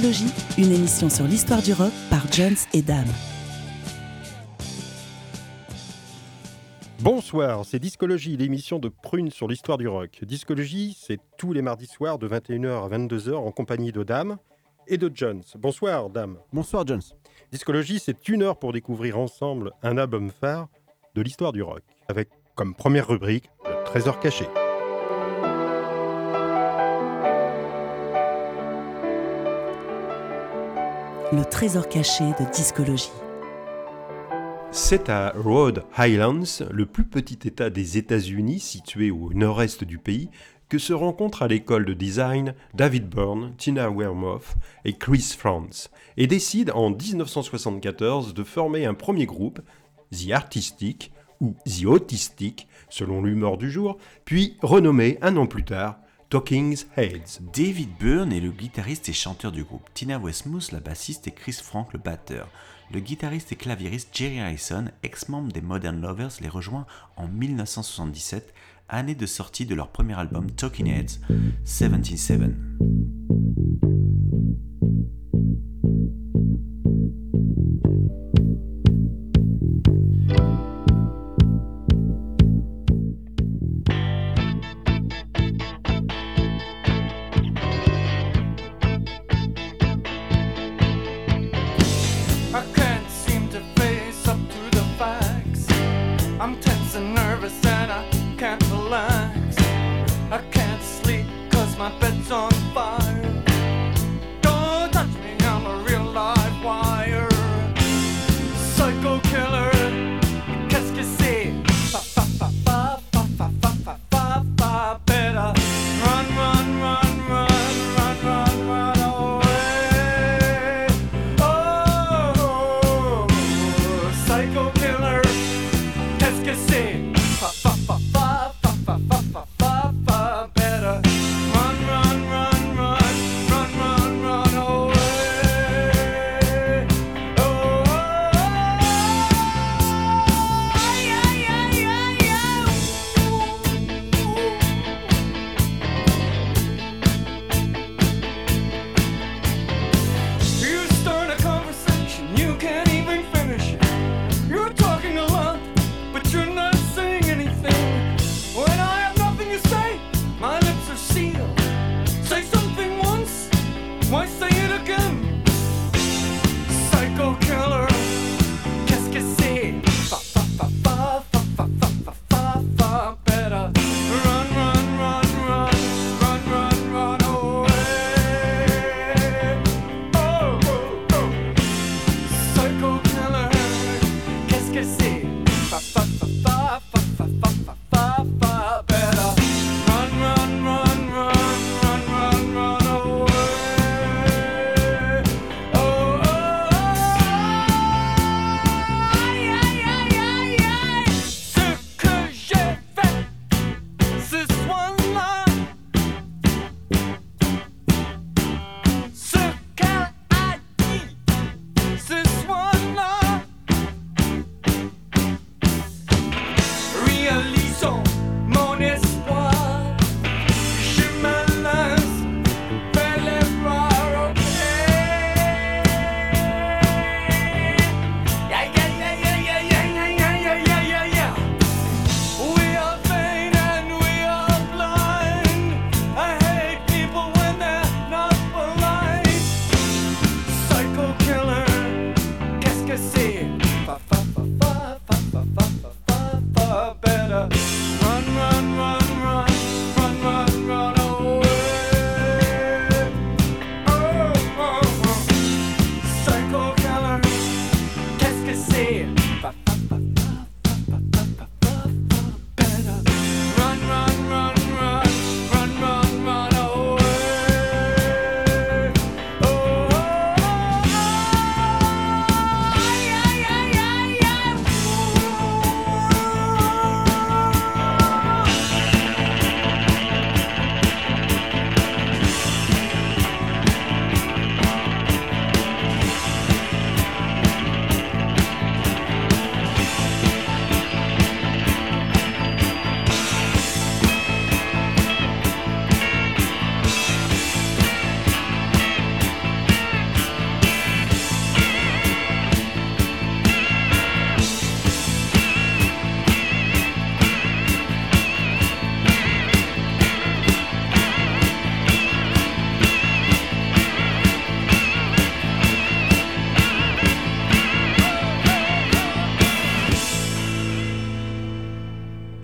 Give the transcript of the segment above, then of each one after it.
Discologie, une émission sur l'histoire du rock par Jones et Dame. Bonsoir, c'est Discologie, l'émission de Prune sur l'histoire du rock. Discologie, c'est tous les mardis soirs de 21h à 22h en compagnie de Dame et de Jones. Bonsoir, Dame. Bonsoir, Jones. Discologie, c'est une heure pour découvrir ensemble un album phare de l'histoire du rock, avec comme première rubrique le trésor caché. Le trésor caché de discologie. C'est à Rhode Islands, le plus petit État des États-Unis situé au nord-est du pays, que se rencontrent à l'école de design David Byrne, Tina Weymouth et Chris Franz, et décident en 1974 de former un premier groupe, The Artistic, ou The Autistic, selon l'humeur du jour, puis renommé un an plus tard Talking's Heads. David Byrne est le guitariste et chanteur du groupe, Tina Westmouth la bassiste et Chris Frank le batteur. Le guitariste et claviériste Jerry Harrison, ex-membre des Modern Lovers, les rejoint en 1977, année de sortie de leur premier album Talking Heads, 77.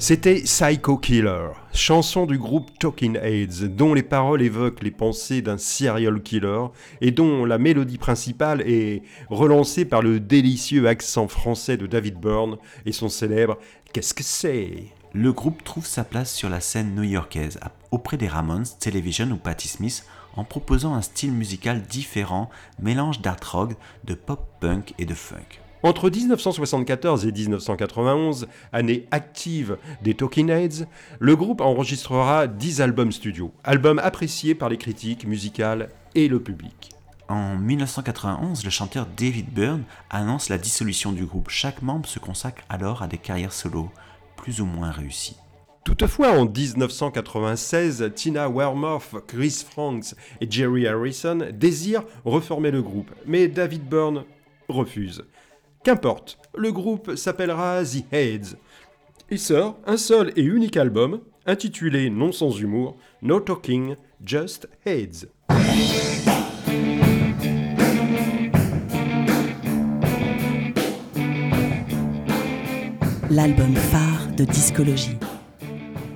C'était Psycho Killer, chanson du groupe Talking Heads, dont les paroles évoquent les pensées d'un serial killer et dont la mélodie principale est relancée par le délicieux accent français de David Byrne et son célèbre Qu'est-ce que c'est? Le groupe trouve sa place sur la scène new-yorkaise auprès des Ramones, Television ou Patti Smith en proposant un style musical différent, mélange d'art rock, de pop punk et de funk. Entre 1974 et 1991, année active des Talking Heads, le groupe enregistrera 10 albums studio, albums appréciés par les critiques musicales et le public. En 1991, le chanteur David Byrne annonce la dissolution du groupe. Chaque membre se consacre alors à des carrières solo, plus ou moins réussies. Toutefois, en 1996, Tina Weymouth, Chris Franks et Jerry Harrison désirent reformer le groupe, mais David Byrne refuse. Qu'importe, le groupe s'appellera The Heads. Il sort un seul et unique album, intitulé non sans humour, No Talking, Just Heads. L'album phare de discologie.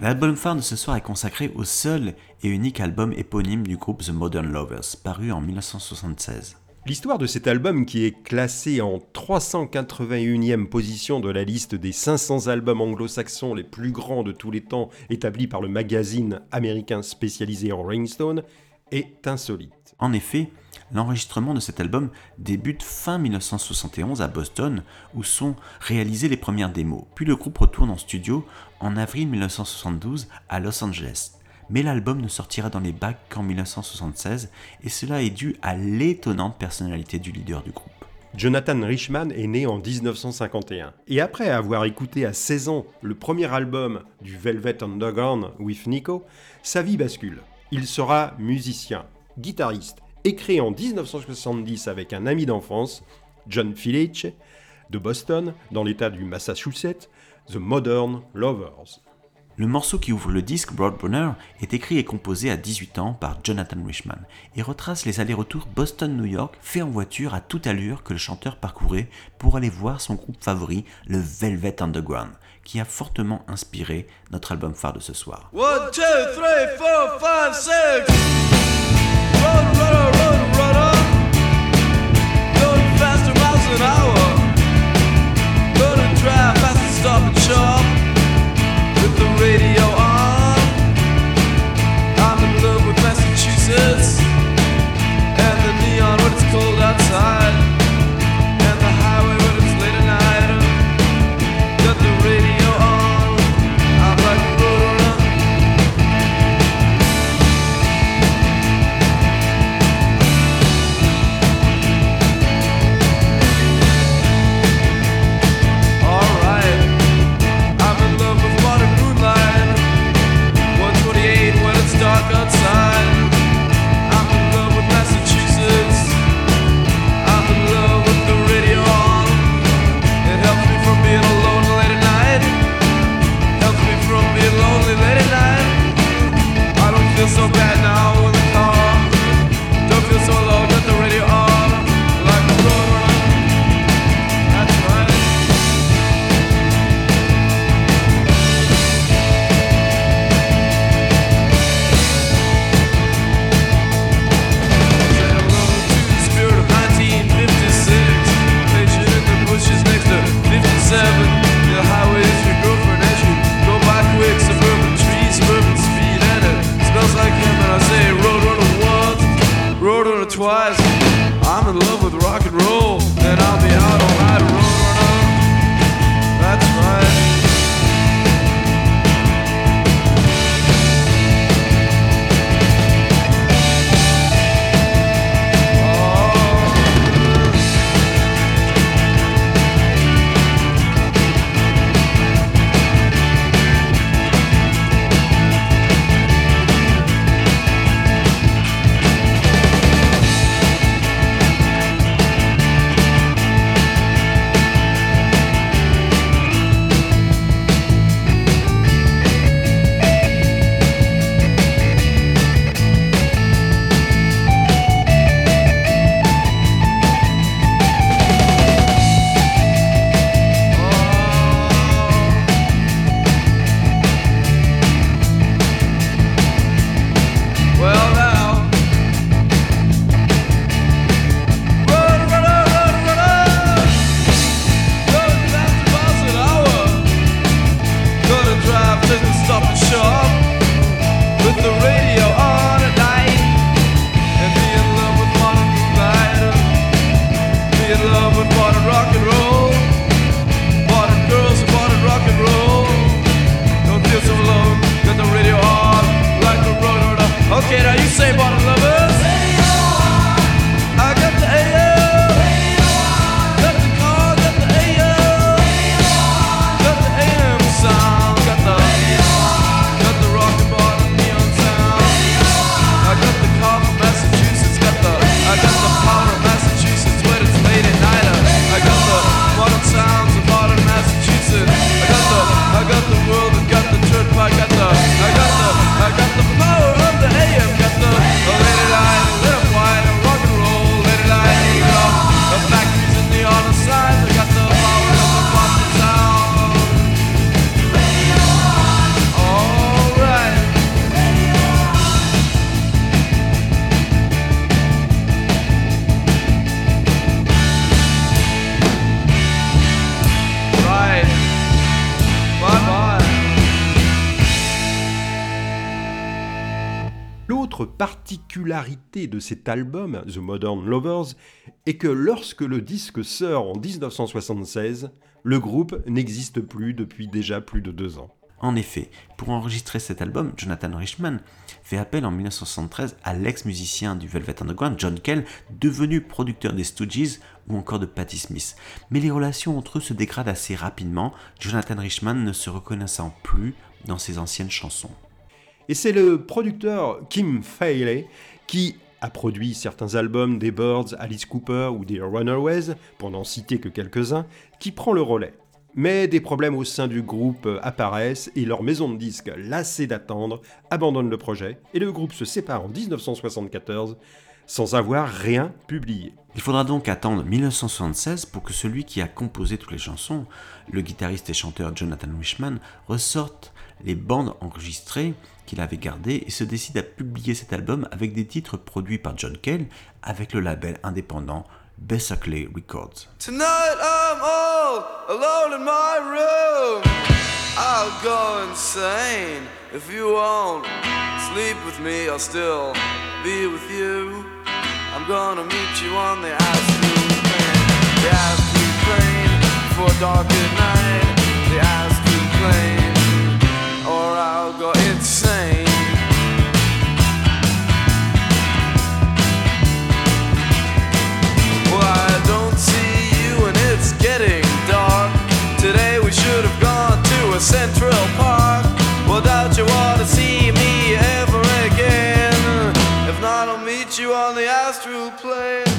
L'album phare de ce soir est consacré au seul et unique album éponyme du groupe The Modern Lovers, paru en 1976. L'histoire de cet album, qui est classé en 381e position de la liste des 500 albums anglo-saxons les plus grands de tous les temps établis par le magazine américain spécialisé Rolling Stone, est insolite. En effet, l'enregistrement de cet album débute fin 1971 à Boston, où sont réalisées les premières démos. Puis le groupe retourne en studio en avril 1972 à Los Angeles mais l'album ne sortira dans les bacs qu'en 1976, et cela est dû à l'étonnante personnalité du leader du groupe. Jonathan Richman est né en 1951, et après avoir écouté à 16 ans le premier album du Velvet Underground with Nico, sa vie bascule. Il sera musicien, guitariste, et crée en 1970 avec un ami d'enfance, John Filice, de Boston, dans l'état du Massachusetts, The Modern Lovers. Le morceau qui ouvre le disque, Broadburner, est écrit et composé à 18 ans par Jonathan Richman et retrace les allers-retours Boston-New York faits en voiture à toute allure que le chanteur parcourait pour aller voir son groupe favori, le Velvet Underground, qui a fortement inspiré notre album phare de ce soir. radio on. I'm in love with Massachusetts and and outside. De cet album, The Modern Lovers, est que lorsque le disque sort en 1976, le groupe n'existe plus depuis déjà plus de deux ans. En effet, pour enregistrer cet album, Jonathan Richman fait appel en 1973 à l'ex-musicien du Velvet Underground, John Kell, devenu producteur des Stooges ou encore de Patti Smith. Mais les relations entre eux se dégradent assez rapidement, Jonathan Richman ne se reconnaissant plus dans ses anciennes chansons. Et c'est le producteur Kim Faley qui a produit certains albums des Birds, Alice Cooper ou des Runaways, pour n'en citer que quelques-uns, qui prend le relais. Mais des problèmes au sein du groupe apparaissent et leur maison de disques, lassée d'attendre, abandonne le projet et le groupe se sépare en 1974 sans avoir rien publié. Il faudra donc attendre 1976 pour que celui qui a composé toutes les chansons, le guitariste et chanteur Jonathan Wishman, ressorte les bandes enregistrées qu'il avait gardées et se décide à publier cet album avec des titres produits par John Cale avec le label indépendant Berserkley Records. Tonight I'm all alone in my room. I'll go insane if you won't sleep with me. I'll still be with you. I'm gonna meet you on the astral plane. The astral plane for dark at night. The or I'll go insane. Well, I don't see you and it's getting dark. Today we should have gone to a Central Park. Doubt you wanna see me ever again. If not, I'll meet you on the astral plane.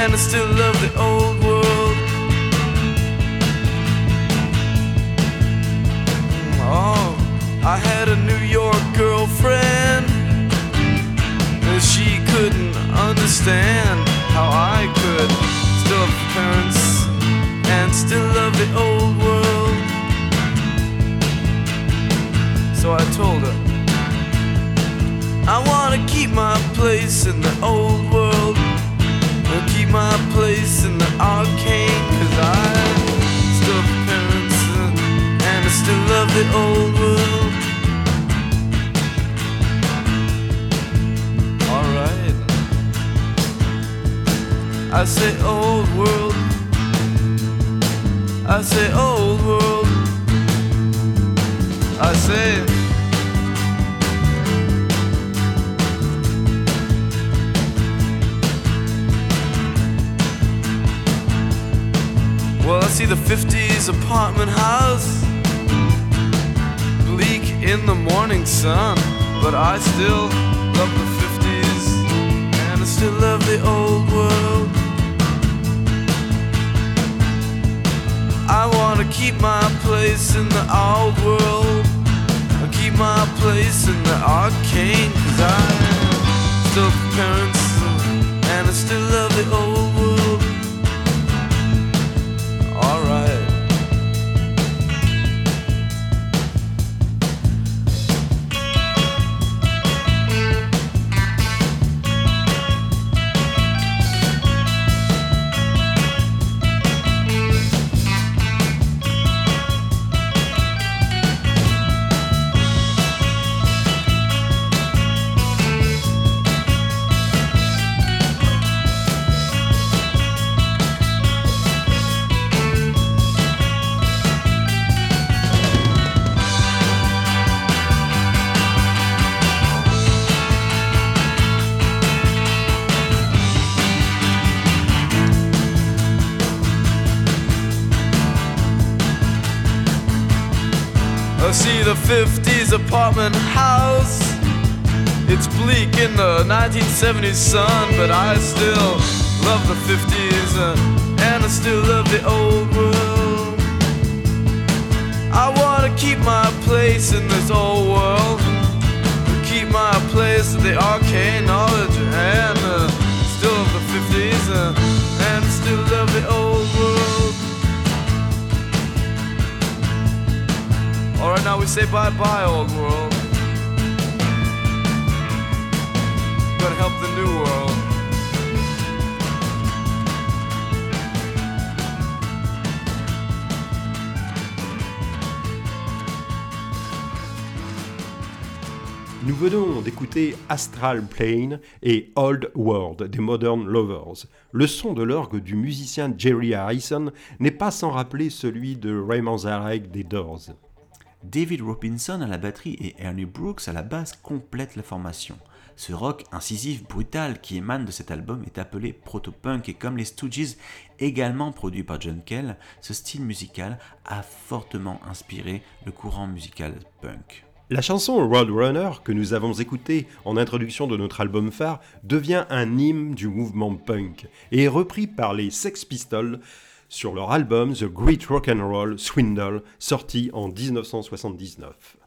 And I still love the old world. Oh, I had a New York girlfriend. and She couldn't understand how I could still have parents and still love the old world. So I told her, I wanna keep my place in the old world my place in the arcade Cause I still have parents uh, and I still love the old world. Alright I say old world. I say old world. I say I see the 50s apartment house bleak in the morning sun, but I still love the 50s and I still love the old world. I wanna keep my place in the old world. I keep my place in the arcane, cause I still have parents and I still love the old bleak in the 1970s sun, but I still love the 50s uh, and I still love the old world. I wanna keep my place in this old world, keep my place in the arcane knowledge, and uh, still love the 50s uh, and still love the old world. Alright, now we say bye bye, old world. The new world. Nous venons d'écouter Astral Plane et Old World des Modern Lovers. Le son de l'orgue du musicien Jerry Harrison n'est pas sans rappeler celui de Raymond Zarek des Doors. David Robinson à la batterie et Ernie Brooks à la basse complètent la formation. Ce rock incisif brutal qui émane de cet album est appelé proto-punk et comme les Stooges, également produit par John Kell, ce style musical a fortement inspiré le courant musical punk. La chanson Roadrunner que nous avons écoutée en introduction de notre album phare devient un hymne du mouvement punk et est repris par les Sex Pistols sur leur album The Great Rock and Roll Swindle sorti en 1979.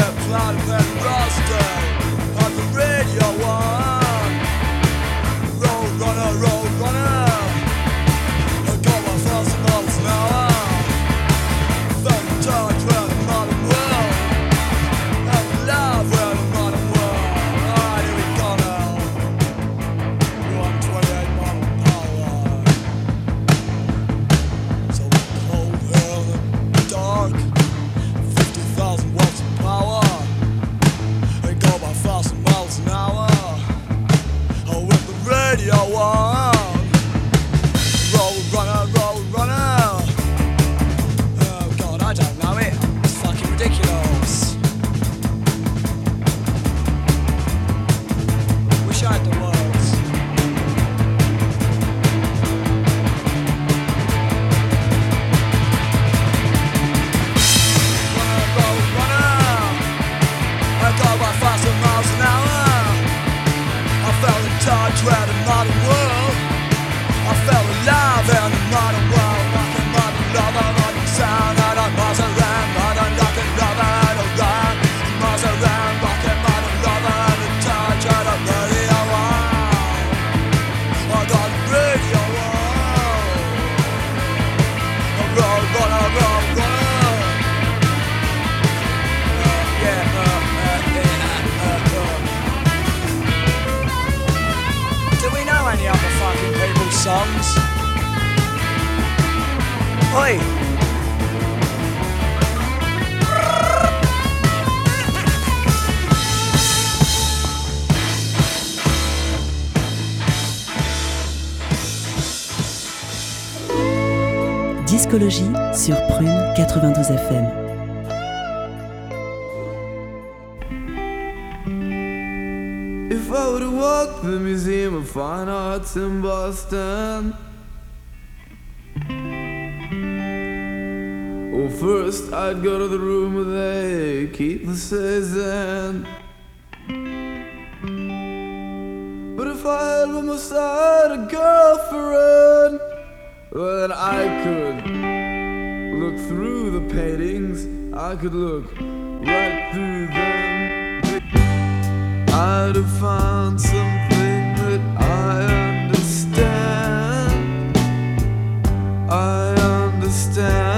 we're blood and roster on the radio. Discologie sur Prune 92 FM. If I to walk the Museum of Fine Arts in Boston. Well, first I'd go to the room where they keep the Cezanne. But if I had by my side a girlfriend, well, I could look through the paintings. I could look right through them. I'd have found something that I understand. I understand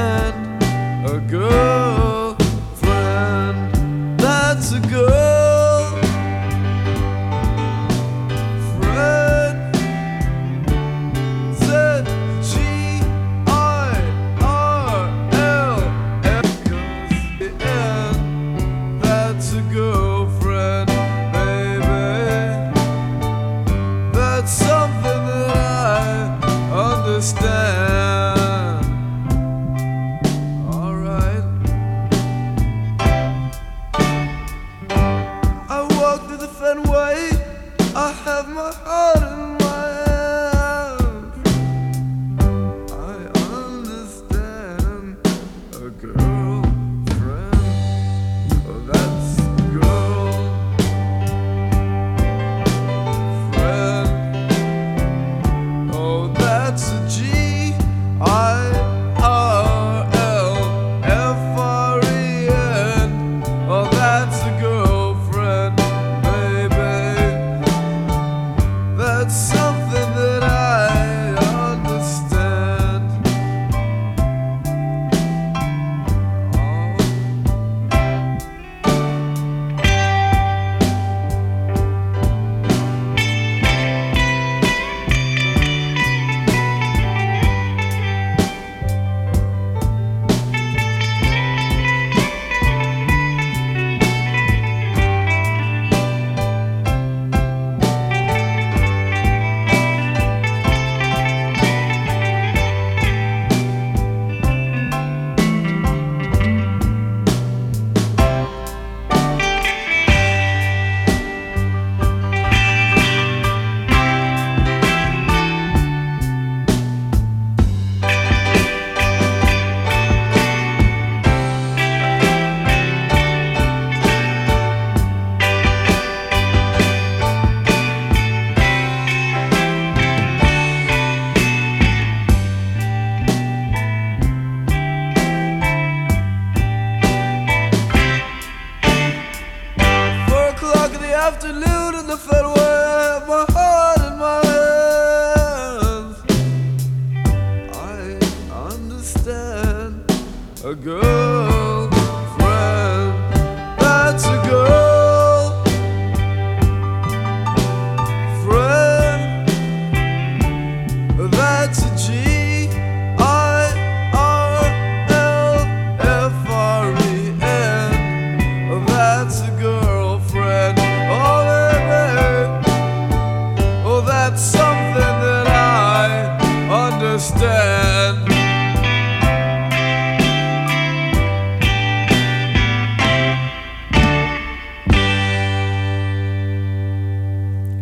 understand.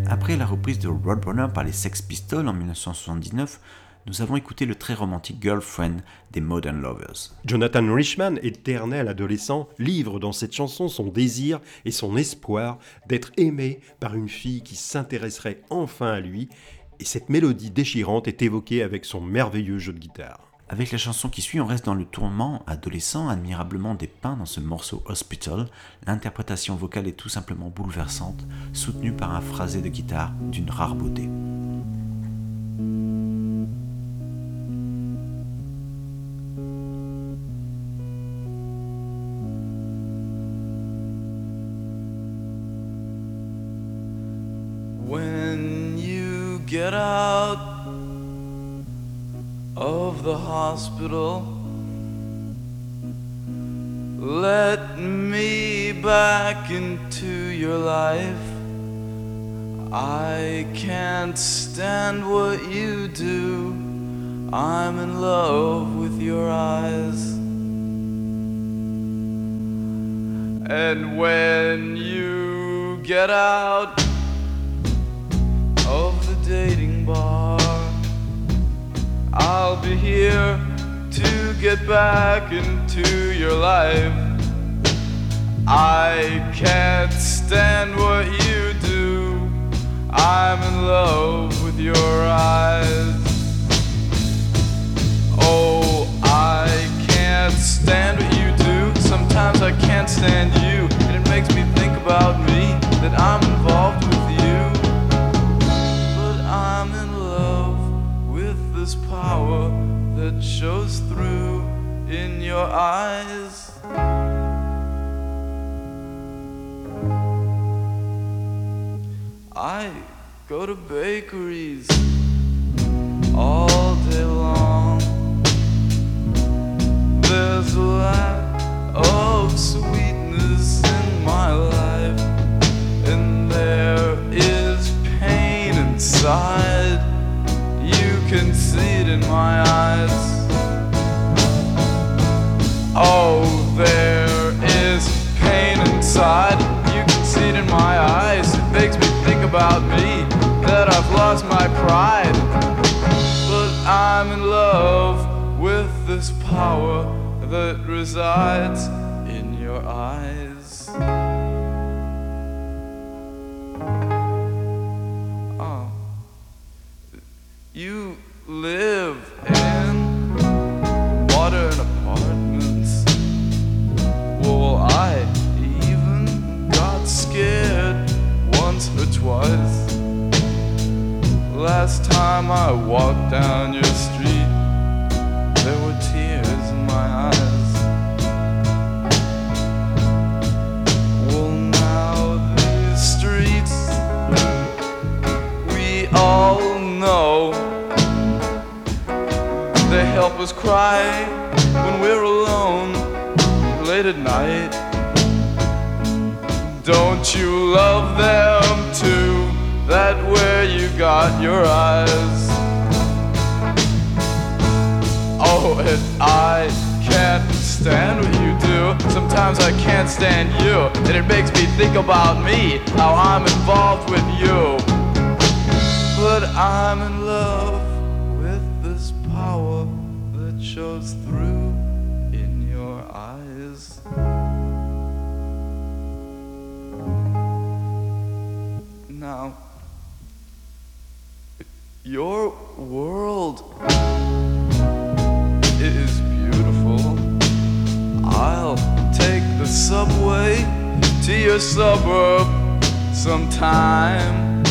Après la reprise de Roadrunner par les Sex Pistols en 1979, nous avons écouté le très romantique Girlfriend des Modern Lovers. Jonathan Richman, éternel adolescent, livre dans cette chanson son désir et son espoir d'être aimé par une fille qui s'intéresserait enfin à lui, et cette mélodie déchirante est évoquée avec son merveilleux jeu de guitare. Avec la chanson qui suit, on reste dans le tourment adolescent admirablement dépeint dans ce morceau Hospital. L'interprétation vocale est tout simplement bouleversante, soutenue par un phrasé de guitare d'une rare beauté. Get out of the hospital, let me back into your life. I can't stand what you do. I'm in love with your eyes. And when you get out of the dating bar, I'll be here to get back into your life. I can't stand what you do. I'm in love with your eyes. Oh, I can't stand what you do. Sometimes I can't stand you, and it makes me think about me that I'm eyes. I go to bakeries all day long. There's a lack of sweetness in my life, and there is pain inside. You can see it in my eyes. Oh, there is pain inside. You can see it in my eyes. It makes me think about me that I've lost my pride. But I'm in love with this power that resides in your eyes. Oh. You live Last time I walked down your street, there were tears in my eyes. Well, now these streets, we all know they help us cry when we're alone late at night. Don't you love them too? That where you got your eyes. Oh, and I can't stand what you do. Sometimes I can't stand you, and it makes me think about me, how I'm involved with you. But I'm in love with this power that shows through in your eyes. Now, your world is beautiful. I'll take the subway to your suburb sometime.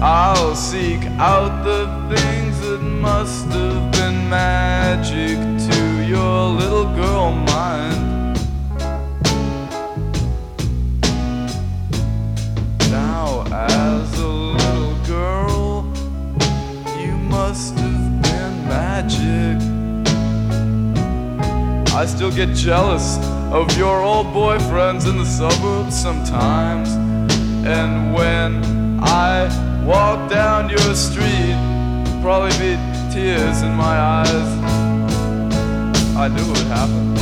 I'll seek out the things that must have been magic to your little girl mind. Must have been magic. I still get jealous of your old boyfriends in the suburbs sometimes. And when I walk down your street, probably be tears in my eyes. I knew it would happen.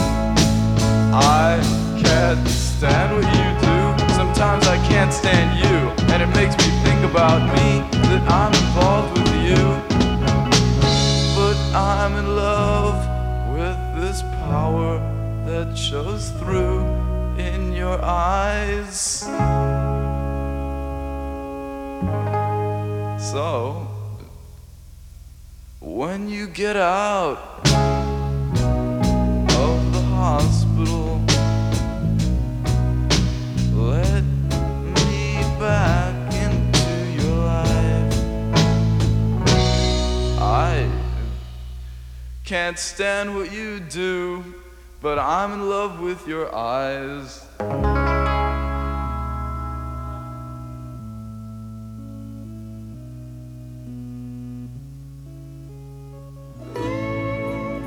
I can't stand what you do. Sometimes I can't stand you, and it makes me think about me that I'm involved with you. I'm in love with this power that shows through in your eyes. So, when you get out of the house, can't stand what you do, but I'm in love with your eyes.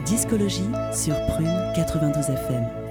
Discologie sur Prune 92 FM.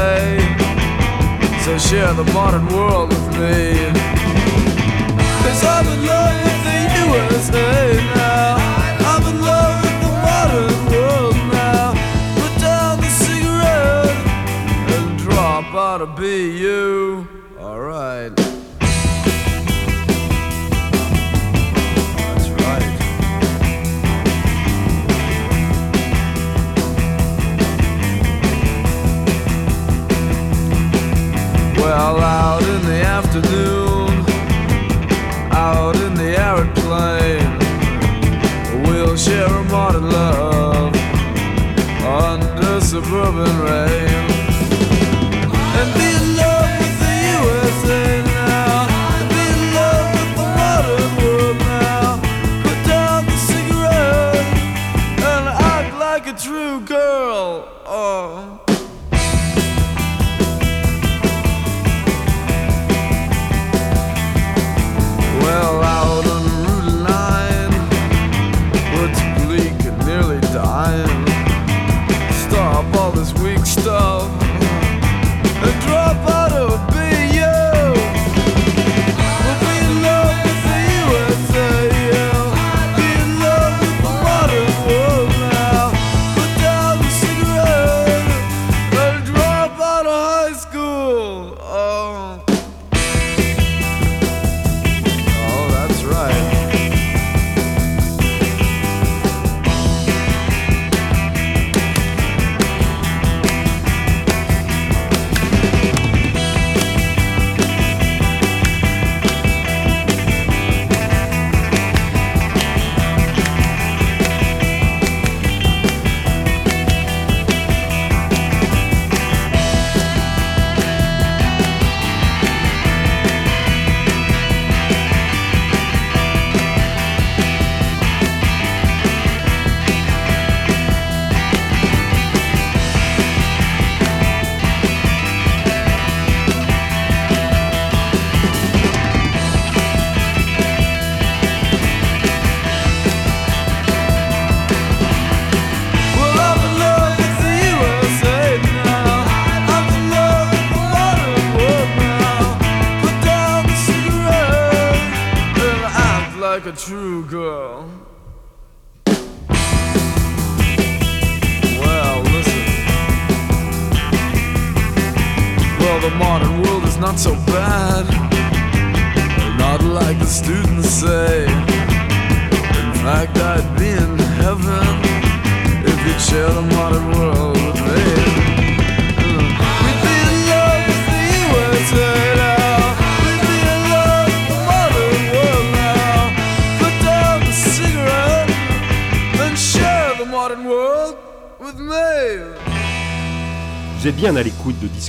day. So share the modern world with me. Cause I'm in love with the USA now. afternoon out in the airplane. We'll share a modern love under suburban rain.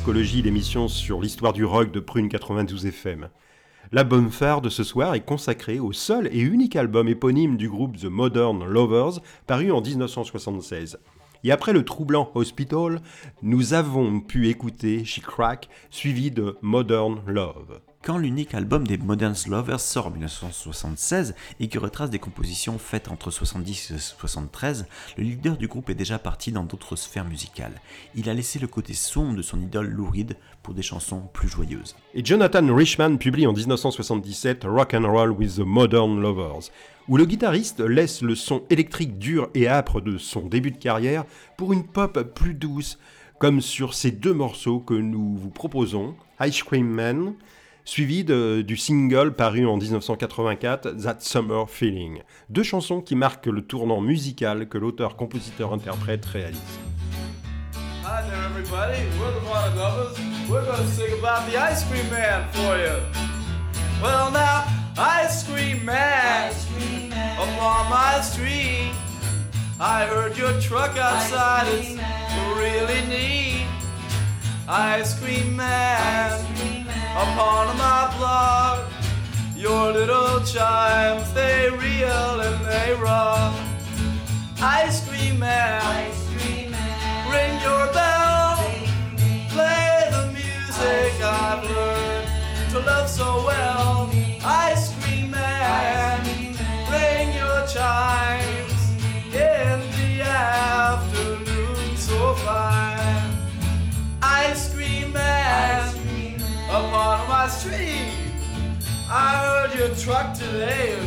Discologie, l'émission sur l'histoire du rock de Prune 92 FM. L'album phare de ce soir est consacré au seul et unique album éponyme du groupe The Modern Lovers, paru en 1976. Et après le troublant Hospital, nous avons pu écouter She Crack, suivi de Modern Love. Quand l'unique album des Modern Lovers sort en 1976 et qui retrace des compositions faites entre 70 et 73, le leader du groupe est déjà parti dans d'autres sphères musicales. Il a laissé le côté sombre de son idole Lou pour des chansons plus joyeuses. Et Jonathan Richman publie en 1977 Rock and Roll with the Modern Lovers, où le guitariste laisse le son électrique dur et âpre de son début de carrière pour une pop plus douce, comme sur ces deux morceaux que nous vous proposons, Ice Cream Man, suivi de- du single paru en 1984, That Summer Feeling. Deux chansons qui marquent le tournant musical que l'auteur-compositeur-interprète réalise. Hi there, everybody. We're the Lovers. We're going to sing about the Ice Cream Man for you. Well, now, Ice Cream Man, upon my street. I heard your truck outside. It's really neat. Ice Cream Man, upon my block. Your little chimes, they reel and they rock. Ice Cream Man, ring your bell. Play the music I've learned to love so well. Ice Cream Man, ring your chimes in the afternoon Man, upon my street. I heard your truck today,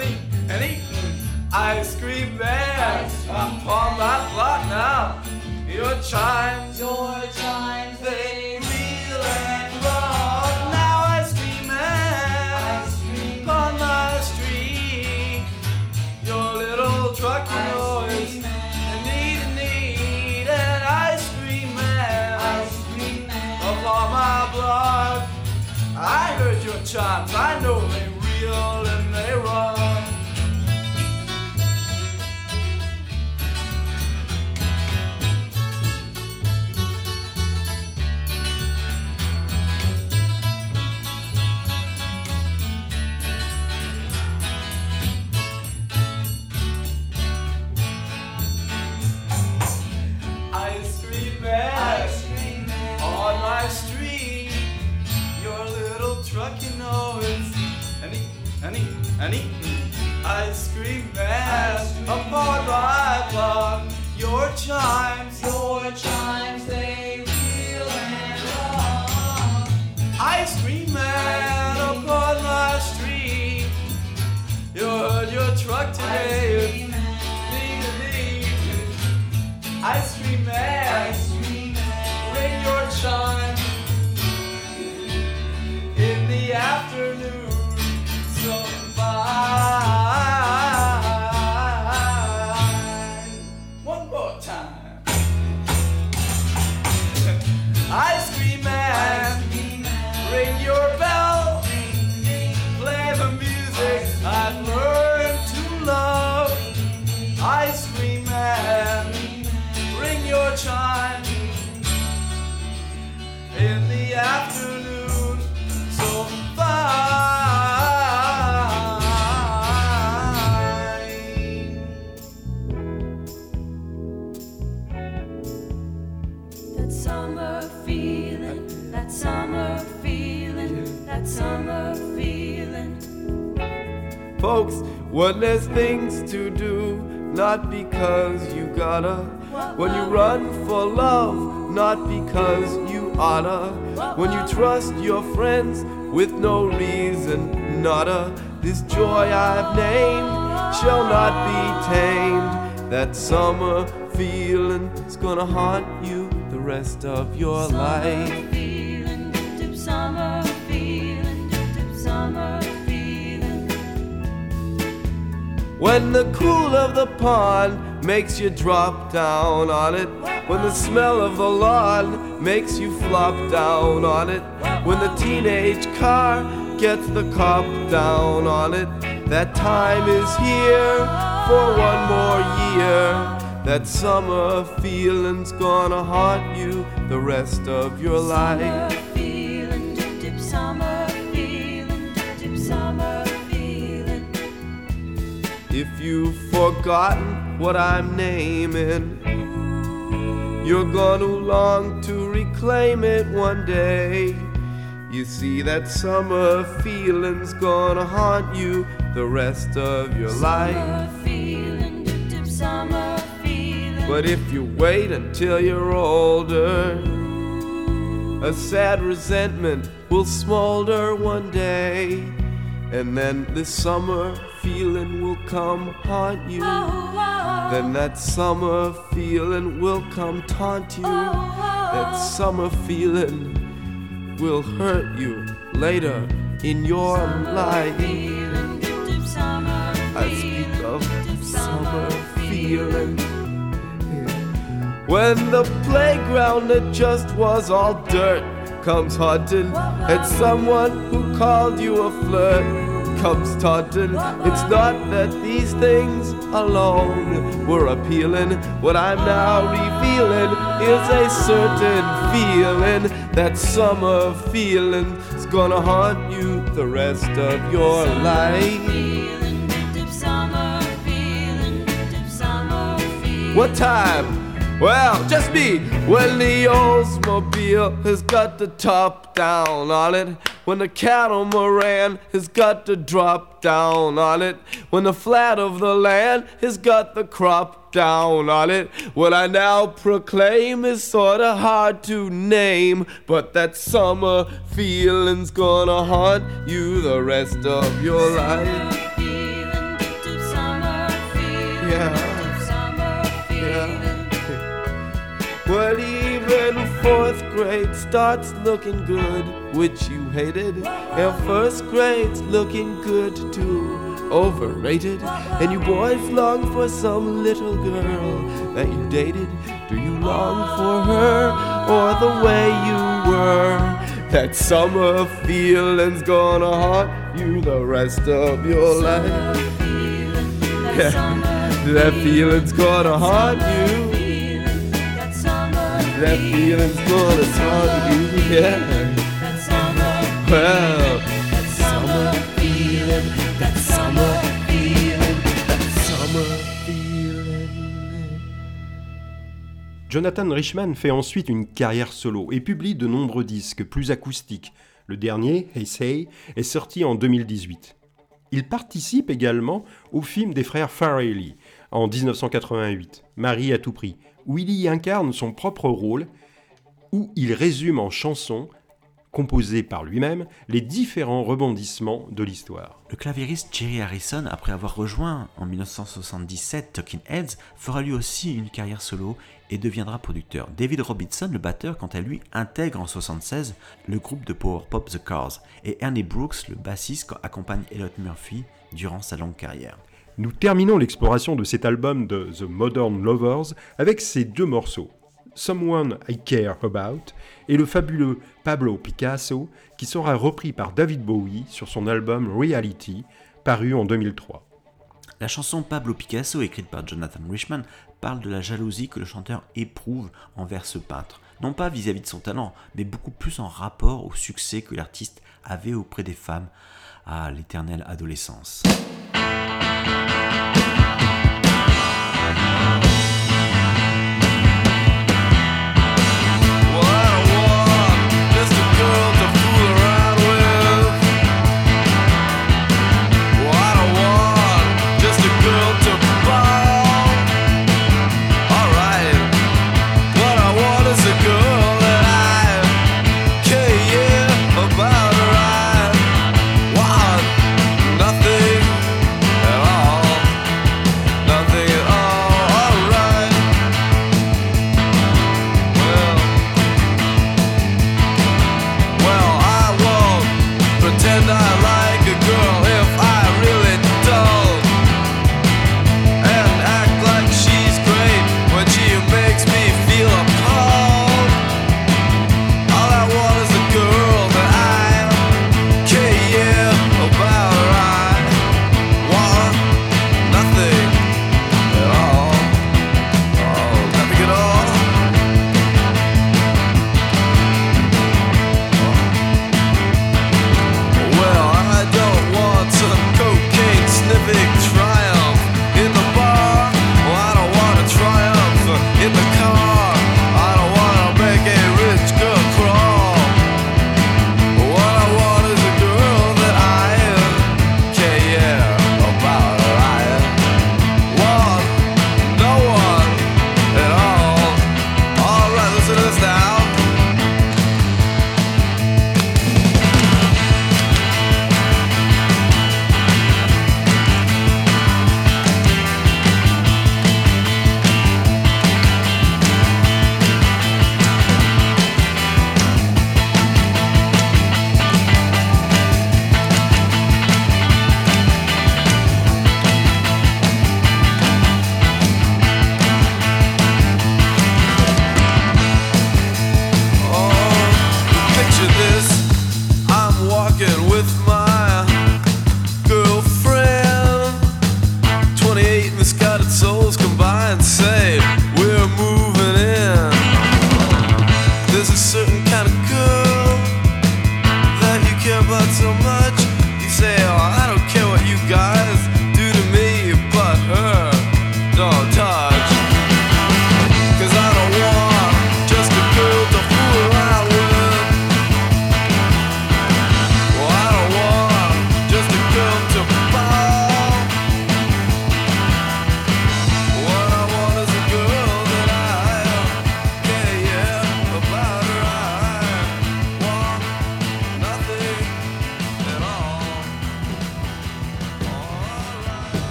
he, and he, ice cream man, upon my block now. Your chimes, your chimes, they block. I heard your chimes, I know they're real, and they not because you oughta. When you trust your friends with no reason, nada. This joy I've named shall not be tamed. That summer feeling feeling's gonna haunt you the rest of your life. feeling, dip summer feeling, dip summer feeling. When the cool of the pond makes you drop down on it. When the smell of the lawn makes you flop down on it. When the teenage car gets the cop down on it. That time is here for one more year. That summer feeling's gonna haunt you the rest of your life. Summer feeling, dip dip summer feeling, dip dip summer feeling. If you've forgotten what I'm naming, you're gonna long to reclaim it one day. You see, that summer feeling's gonna haunt you the rest of your life. Summer feeling, dip dip summer feeling. But if you wait until you're older, a sad resentment will smolder one day. And then this summer feeling will come haunt you. Then that summer feeling will come taunt you. That summer feeling will hurt you later in your life. feeling, summer I speak of summer feeling. When the playground that just was all dirt comes haunting, and someone who called you a flirt comes taunting. It's not that these things alone were appealing. What I'm now revealing is a certain feeling. That summer feeling is gonna haunt you the rest of your life. feeling, dip dip summer feeling, dip dip summer feeling. What time? Well, just me. When the Oldsmobile has got the top down on it. When the catamaran has got the drop down on it. When the flat of the land has got the crop down on it. What I now proclaim is sorta hard to name. But that summer feeling's gonna haunt you the rest of your life. feeling, dip dip Yeah. dip summer feeling. Even fourth grade starts looking good, which you hated. And first grade's looking good too, overrated. And you boys long for some little girl that you dated. Do you long for her or the way you were? That summer feeling's gonna haunt you the rest of your life. Yeah. That feeling's gonna haunt you. That feeling's gonna haunt you, yeah. Well, that summer feeling, that summer feeling, that summer feeling. Jonathan Richman fait ensuite une carrière solo et publie de nombreux disques plus acoustiques. Le dernier, Hey Say, est sorti en 2018. Il participe également au film des frères Farrelly en 1988, Marie à tout prix, où incarne son propre rôle, où il résume en chansons, composées par lui-même, les différents rebondissements de l'histoire. Le claviériste Jerry Harrison, après avoir rejoint en 1977 Talking Heads, fera lui aussi une carrière solo et deviendra producteur. David Robinson, le batteur, quant à lui, intègre en 1976 le groupe de power pop The Cars, et Ernie Brooks, le bassiste, accompagne Elliot Murphy durant sa longue carrière. Nous terminons l'exploration de cet album de The Modern Lovers avec ces deux morceaux, Someone I Care About et le fabuleux Pablo Picasso qui sera repris par David Bowie sur son album Reality paru en 2003. La chanson Pablo Picasso, écrite par Jonathan Richman, parle de la jalousie que le chanteur éprouve envers ce peintre. Non pas vis-à-vis de son talent, mais beaucoup plus en rapport au succès que l'artiste avait auprès des femmes à l'éternelle adolescence.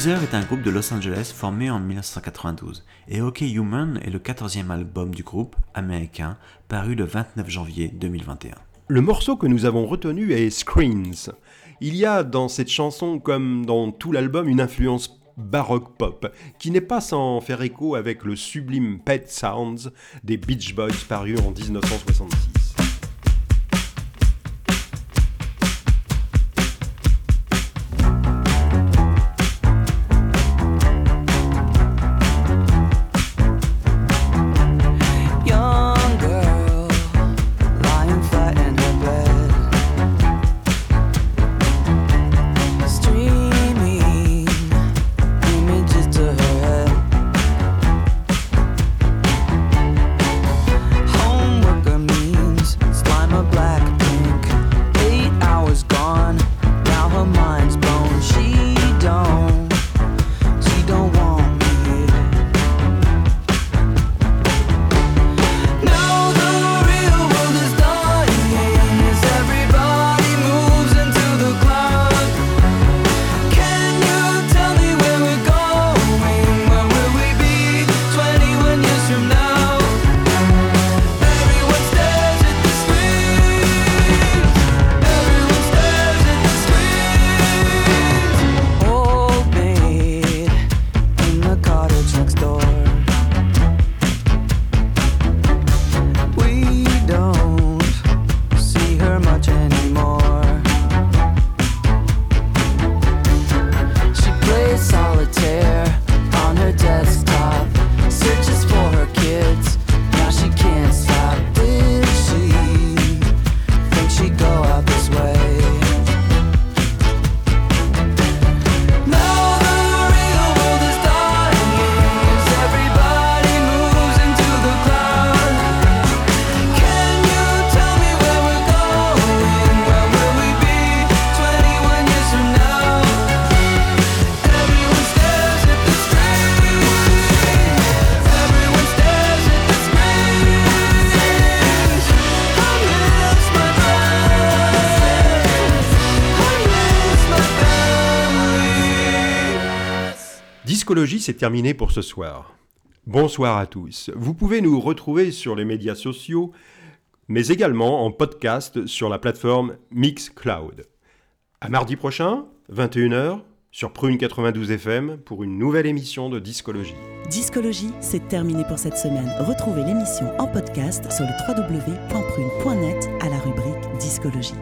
Weezer est un groupe de Los Angeles formé en 1992 et OK Human est le 14e album du groupe américain paru le 29 janvier 2021. Le morceau que nous avons retenu est Screens. Il y a dans cette chanson, comme dans tout l'album, une influence baroque pop, qui n'est pas sans faire écho avec le sublime Pet Sounds des Beach Boys paru en 1966. Discologie, c'est terminé pour ce soir. Bonsoir à tous. Vous pouvez nous retrouver sur les médias sociaux, mais également en podcast sur la plateforme Mixcloud. À mardi prochain, 21h, sur Prune 92 FM, pour une nouvelle émission de Discologie. Discologie, c'est terminé pour cette semaine. Retrouvez l'émission en podcast sur le www.prune.net à la rubrique Discologie.